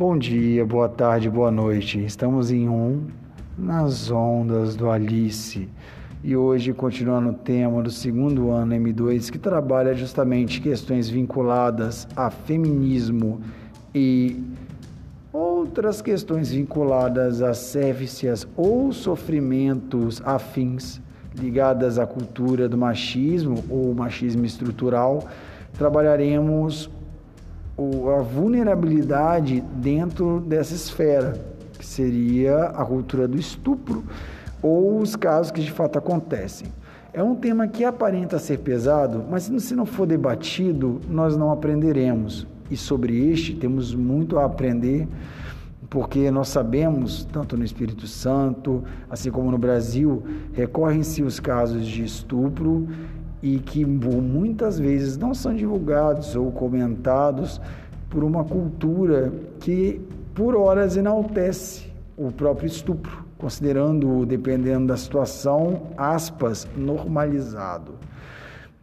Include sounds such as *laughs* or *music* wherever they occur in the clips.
Bom dia, boa tarde, boa noite. Estamos em um nas ondas do Alice e hoje continuando o tema do segundo ano M2 que trabalha justamente questões vinculadas a feminismo e outras questões vinculadas a serviços ou sofrimentos afins ligadas à cultura do machismo ou machismo estrutural, trabalharemos a vulnerabilidade dentro dessa esfera, que seria a cultura do estupro ou os casos que de fato acontecem. É um tema que aparenta ser pesado, mas se não for debatido, nós não aprenderemos. E sobre este temos muito a aprender, porque nós sabemos, tanto no Espírito Santo, assim como no Brasil, recorrem-se os casos de estupro e que muitas vezes não são divulgados ou comentados por uma cultura que por horas enaltece o próprio estupro, considerando, dependendo da situação, aspas, normalizado.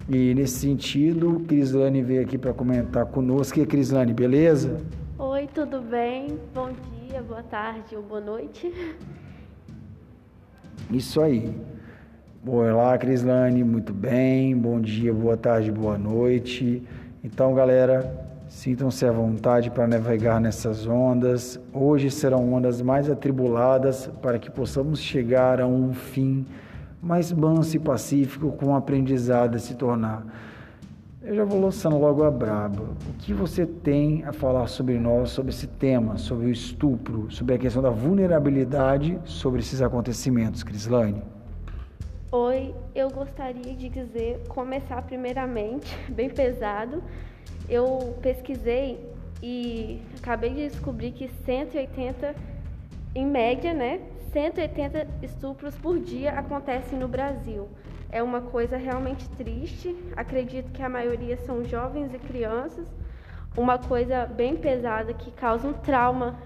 E nesse sentido, Crislane veio aqui para comentar conosco. E Crislane, beleza? Oi, tudo bem? Bom dia, boa tarde ou boa noite. Isso aí. Olá, Crislane, muito bem. Bom dia, boa tarde, boa noite. Então, galera, sintam-se à vontade para navegar nessas ondas. Hoje serão ondas mais atribuladas para que possamos chegar a um fim mais manso e pacífico com o aprendizado a se tornar. Eu já vou lançando logo a braba. O que você tem a falar sobre nós, sobre esse tema, sobre o estupro, sobre a questão da vulnerabilidade, sobre esses acontecimentos, Crislane? Oi, eu gostaria de dizer, começar primeiramente, *laughs* bem pesado. Eu pesquisei e acabei de descobrir que 180, em média, né? 180 estupros por dia acontecem no Brasil. É uma coisa realmente triste. Acredito que a maioria são jovens e crianças. Uma coisa bem pesada que causa um trauma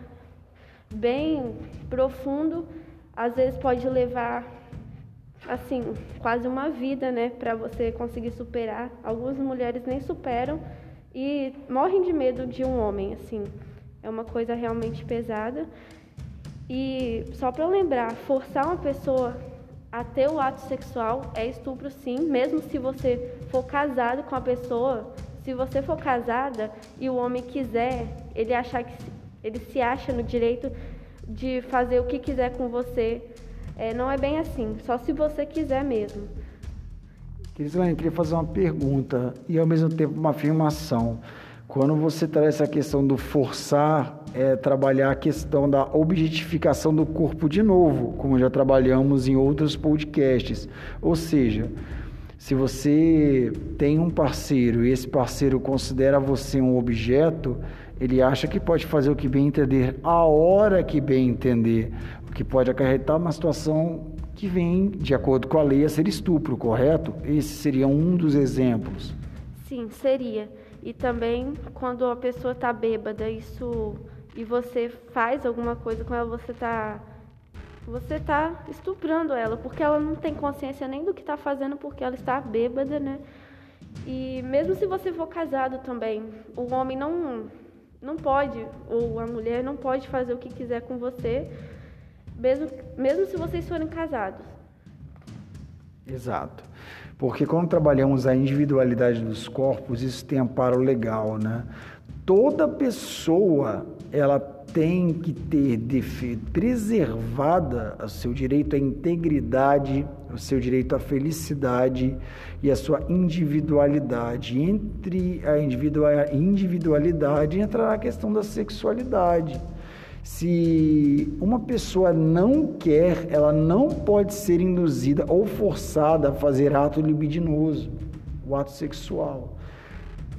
bem profundo. Às vezes pode levar assim, quase uma vida, né, para você conseguir superar. Algumas mulheres nem superam e morrem de medo de um homem, assim. É uma coisa realmente pesada. E só para lembrar, forçar uma pessoa a ter o ato sexual é estupro sim, mesmo se você for casado com a pessoa, se você for casada e o homem quiser, ele achar que ele se acha no direito de fazer o que quiser com você, é, não é bem assim, só se você quiser mesmo. Crislane, queria fazer uma pergunta e ao mesmo tempo uma afirmação. Quando você traz essa questão do forçar, é trabalhar a questão da objetificação do corpo de novo, como já trabalhamos em outros podcasts. Ou seja, se você tem um parceiro e esse parceiro considera você um objeto, ele acha que pode fazer o que bem entender a hora que bem entender que pode acarretar uma situação que vem, de acordo com a lei, a ser estupro, correto? Esse seria um dos exemplos. Sim, seria. E também quando a pessoa está bêbada, isso e você faz alguma coisa com ela, você está você tá estuprando ela, porque ela não tem consciência nem do que está fazendo, porque ela está bêbada, né? E mesmo se você for casado também, o homem não não pode ou a mulher não pode fazer o que quiser com você, mesmo, mesmo se vocês forem casados. Exato. Porque quando trabalhamos a individualidade dos corpos, isso tem amparo legal, né? Toda pessoa, ela tem que ter preservada o seu direito à integridade, o seu direito à felicidade e a sua individualidade. Entre a individualidade entra a questão da sexualidade. Se uma pessoa não quer, ela não pode ser induzida ou forçada a fazer ato libidinoso, o ato sexual.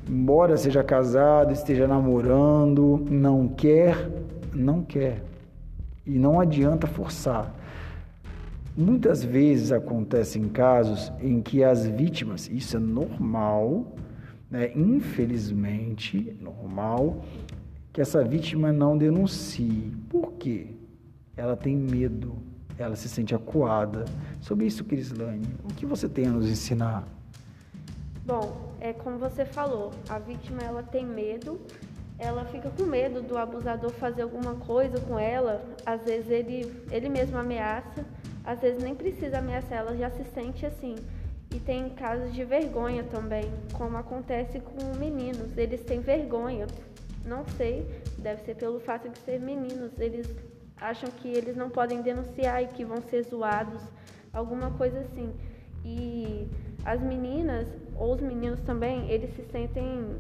Embora seja casado, esteja namorando, não quer, não quer. E não adianta forçar. Muitas vezes acontecem casos em que as vítimas, isso é normal, né? infelizmente, normal, que essa vítima não denuncie. Por quê? Ela tem medo, ela se sente acuada. Sobre isso, Crislane, o que você tem a nos ensinar? Bom, é como você falou, a vítima ela tem medo, ela fica com medo do abusador fazer alguma coisa com ela. Às vezes ele, ele mesmo ameaça, às vezes nem precisa ameaçar, ela já se sente assim. E tem casos de vergonha também, como acontece com meninos. Eles têm vergonha. Não sei, deve ser pelo fato de ser meninos. Eles acham que eles não podem denunciar e que vão ser zoados, alguma coisa assim. E as meninas, ou os meninos também, eles se sentem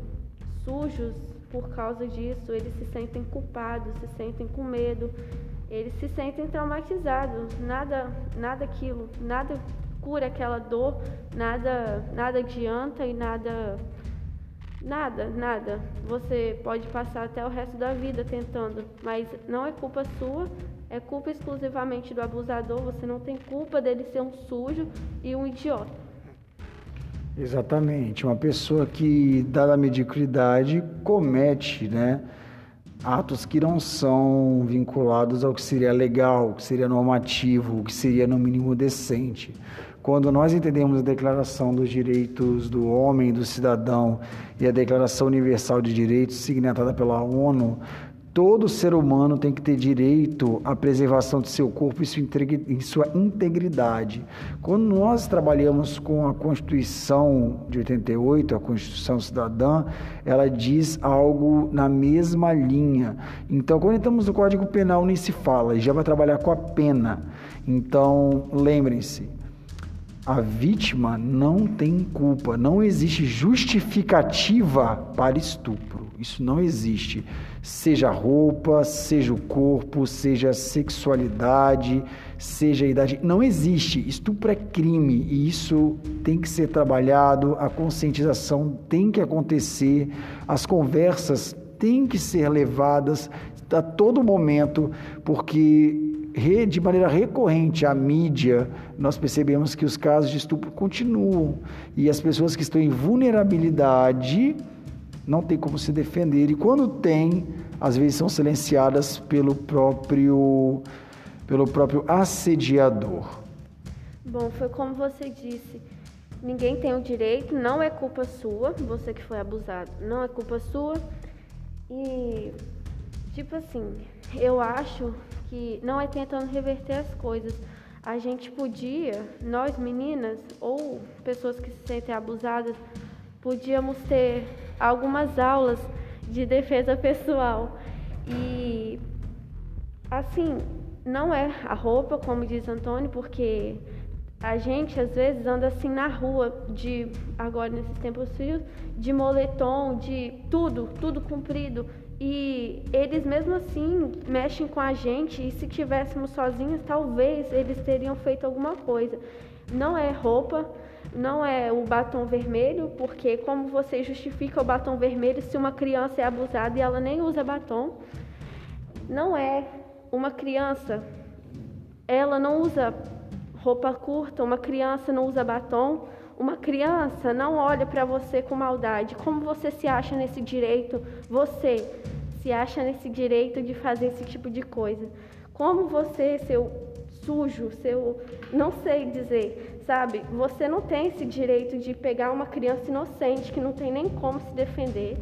sujos por causa disso, eles se sentem culpados, se sentem com medo, eles se sentem traumatizados. Nada, nada aquilo, nada cura aquela dor, nada, nada adianta e nada, nada, nada. Você pode passar até o resto da vida tentando, mas não é culpa sua, é culpa exclusivamente do abusador. Você não tem culpa dele ser um sujo e um idiota. Exatamente, uma pessoa que, dada a mediocridade, comete, né? atos que não são vinculados ao que seria legal, o que seria normativo, o que seria no mínimo decente. Quando nós entendemos a Declaração dos Direitos do Homem do Cidadão e a Declaração Universal de Direitos, signatada pela ONU, todo ser humano tem que ter direito à preservação de seu corpo e sua integridade. Quando nós trabalhamos com a Constituição de 88, a Constituição Cidadã, ela diz algo na mesma linha. Então, quando estamos no Código Penal, nem se fala, já vai trabalhar com a pena. Então, lembrem-se, a vítima não tem culpa, não existe justificativa para estupro. Isso não existe. Seja roupa, seja o corpo, seja sexualidade, seja a idade. Não existe. Estupro é crime e isso tem que ser trabalhado, a conscientização tem que acontecer, as conversas têm que ser levadas a todo momento, porque de maneira recorrente a mídia, nós percebemos que os casos de estupro continuam e as pessoas que estão em vulnerabilidade não têm como se defender e quando tem, às vezes são silenciadas pelo próprio pelo próprio assediador. Bom, foi como você disse, ninguém tem o direito, não é culpa sua, você que foi abusado, não é culpa sua. E tipo assim, eu acho que não é tentando reverter as coisas. A gente podia, nós meninas ou pessoas que se sentem abusadas, podíamos ter algumas aulas de defesa pessoal. E assim, não é a roupa, como diz Antônio, porque a gente às vezes anda assim na rua de agora nesses tempos frios, de moletom, de tudo, tudo comprido, e eles mesmo assim mexem com a gente e se tivéssemos sozinhos, talvez eles teriam feito alguma coisa. Não é roupa, não é o batom vermelho, porque como você justifica o batom vermelho se uma criança é abusada e ela nem usa batom? Não é uma criança, ela não usa roupa curta, uma criança não usa batom. Uma criança não olha para você com maldade. Como você se acha nesse direito? Você se acha nesse direito de fazer esse tipo de coisa? Como você, seu sujo, seu. não sei dizer, sabe? Você não tem esse direito de pegar uma criança inocente que não tem nem como se defender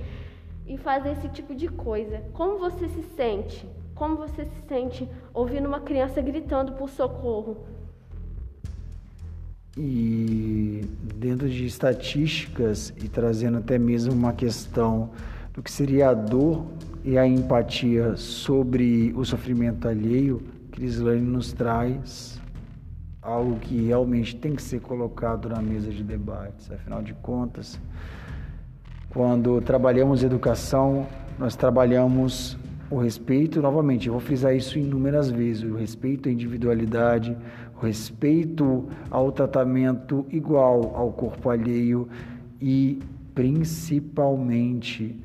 e fazer esse tipo de coisa. Como você se sente? Como você se sente ouvindo uma criança gritando por socorro? E dentro de estatísticas e trazendo até mesmo uma questão do que seria a dor e a empatia sobre o sofrimento alheio, Crislane nos traz algo que realmente tem que ser colocado na mesa de debates. Afinal de contas, quando trabalhamos educação, nós trabalhamos o respeito, novamente, eu vou frisar isso inúmeras vezes, o respeito à individualidade, o respeito ao tratamento igual ao corpo alheio e principalmente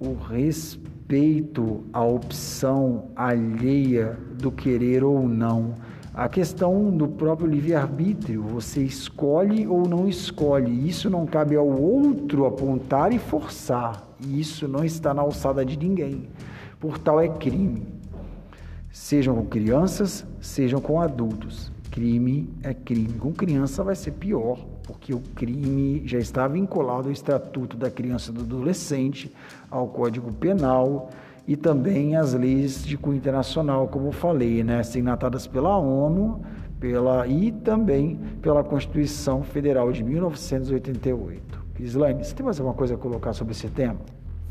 o respeito à opção alheia do querer ou não. A questão do próprio livre-arbítrio, você escolhe ou não escolhe. Isso não cabe ao outro apontar e forçar. Isso não está na alçada de ninguém. Por tal é crime. Sejam com crianças, sejam com adultos. Crime é crime. Com criança vai ser pior, porque o crime já está vinculado ao Estatuto da Criança e do Adolescente, ao Código Penal e também às leis de cunho internacional, como falei, né, assinatadas pela ONU pela, e também pela Constituição Federal de 1988. Islane, você tem mais alguma coisa a colocar sobre esse tema?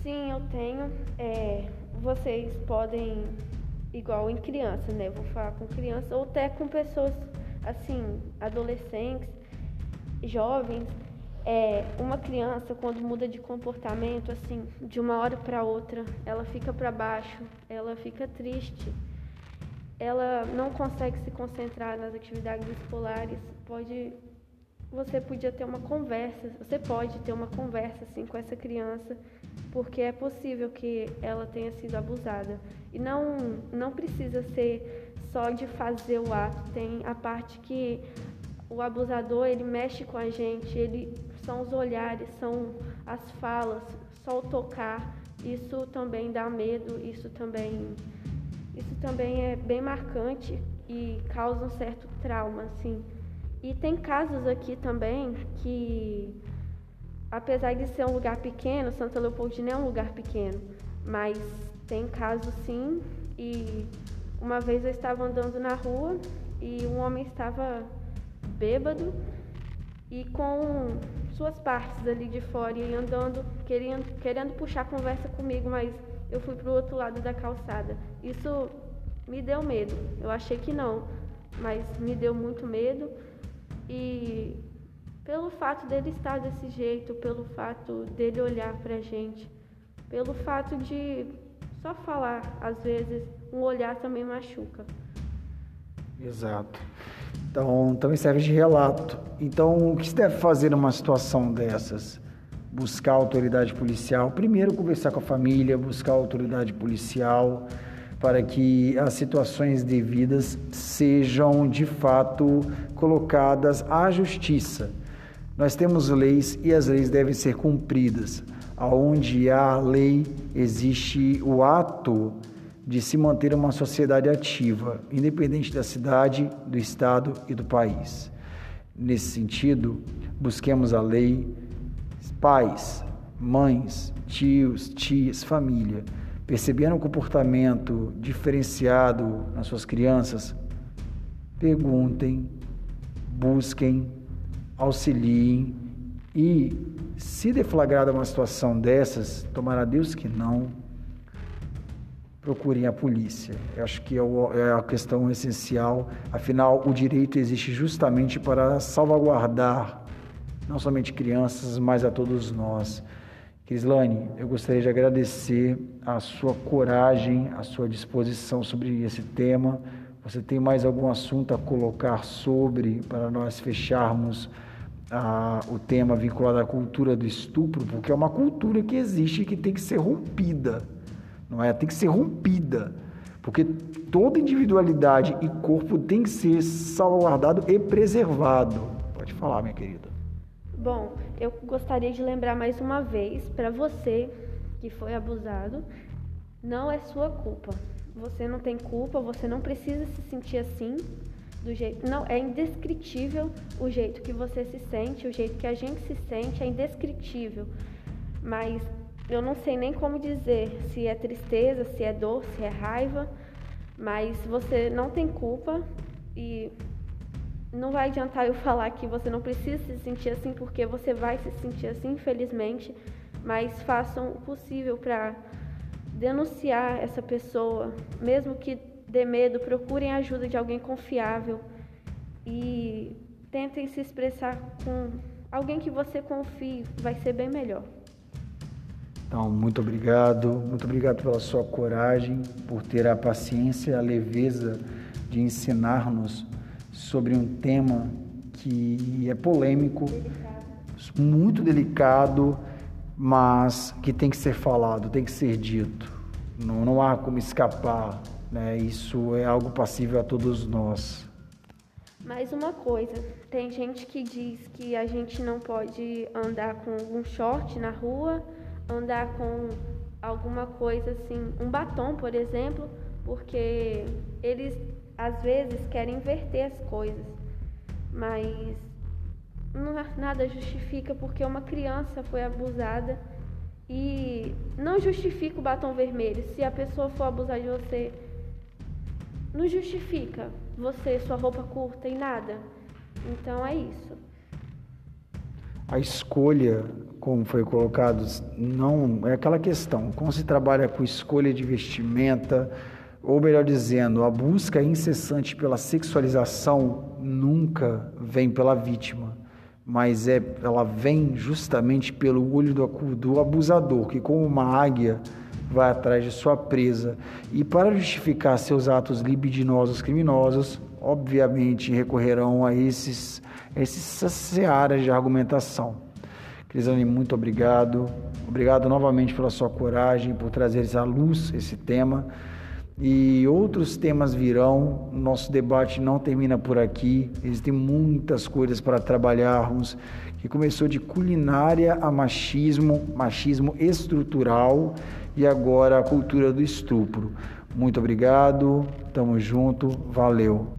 Sim, eu tenho. É, vocês podem, igual em criança, né? Vou falar com criança, ou até com pessoas, assim, adolescentes, jovens. É, uma criança, quando muda de comportamento, assim, de uma hora para outra, ela fica para baixo, ela fica triste, ela não consegue se concentrar nas atividades escolares, pode você podia ter uma conversa, você pode ter uma conversa assim com essa criança, porque é possível que ela tenha sido abusada. E não não precisa ser só de fazer o ato, tem a parte que o abusador, ele mexe com a gente, ele são os olhares, são as falas, só o tocar. Isso também dá medo, isso também isso também é bem marcante e causa um certo trauma, assim. E tem casos aqui também que, apesar de ser um lugar pequeno, Santa Leopoldina é um lugar pequeno, mas tem casos sim. E uma vez eu estava andando na rua e um homem estava bêbado e com suas partes ali de fora e andando, querendo, querendo puxar conversa comigo, mas eu fui para o outro lado da calçada. Isso me deu medo. Eu achei que não, mas me deu muito medo. E pelo fato dele estar desse jeito, pelo fato dele olhar pra gente, pelo fato de só falar, às vezes, um olhar também machuca. Exato. Então, também serve de relato. Então, o que se deve fazer numa situação dessas? Buscar a autoridade policial. Primeiro, conversar com a família, buscar a autoridade policial para que as situações devidas sejam de fato colocadas à justiça. Nós temos leis e as leis devem ser cumpridas. Aonde há lei, existe o ato de se manter uma sociedade ativa, independente da cidade, do estado e do país. Nesse sentido, busquemos a lei, pais, mães, tios, tias, família percebendo um comportamento diferenciado nas suas crianças, perguntem, busquem, auxiliem e, se deflagrada uma situação dessas, tomara Deus que não, procurem a polícia. Eu acho que é, é a questão essencial, afinal, o direito existe justamente para salvaguardar não somente crianças, mas a todos nós. Crislane, eu gostaria de agradecer a sua coragem, a sua disposição sobre esse tema. Você tem mais algum assunto a colocar sobre para nós fecharmos ah, o tema vinculado à cultura do estupro? Porque é uma cultura que existe e que tem que ser rompida, não é? Tem que ser rompida, porque toda individualidade e corpo tem que ser salvaguardado e preservado. Pode falar, minha querida. Bom, eu gostaria de lembrar mais uma vez para você que foi abusado, não é sua culpa. Você não tem culpa, você não precisa se sentir assim do jeito, não, é indescritível o jeito que você se sente, o jeito que a gente se sente é indescritível. Mas eu não sei nem como dizer se é tristeza, se é dor, se é raiva, mas você não tem culpa e não vai adiantar eu *laughs* falar que você não precisa se sentir assim, porque você vai se sentir assim, infelizmente, mas façam o possível para denunciar essa pessoa, mesmo que dê medo, procurem a ajuda de alguém confiável e tentem se expressar com alguém que você confie, vai ser bem melhor. Então, muito obrigado, muito obrigado pela sua coragem, por ter a paciência, a leveza de ensinar-nos sobre um tema que é polêmico, delicado. muito delicado, mas que tem que ser falado, tem que ser dito. Não, não há como escapar, né? Isso é algo passível a todos nós. Mais uma coisa, tem gente que diz que a gente não pode andar com um short na rua, andar com alguma coisa assim, um batom, por exemplo, porque eles às vezes querem inverter as coisas, mas não, nada justifica porque uma criança foi abusada e não justifica o batom vermelho. Se a pessoa for abusar de você, não justifica você, sua roupa curta e nada. Então é isso. A escolha, como foi colocado, não é aquela questão. Como se trabalha com escolha de vestimenta, ou melhor dizendo, a busca incessante pela sexualização nunca vem pela vítima, mas é, ela vem justamente pelo olho do, do abusador, que como uma águia vai atrás de sua presa. E para justificar seus atos libidinosos criminosos, obviamente recorrerão a esses, essas searas de argumentação. Crisane, muito obrigado. Obrigado novamente pela sua coragem, por trazer à luz esse tema e outros temas virão. Nosso debate não termina por aqui. Existem muitas coisas para trabalharmos. Que começou de culinária a machismo, machismo estrutural e agora a cultura do estupro. Muito obrigado. Tamo junto. Valeu.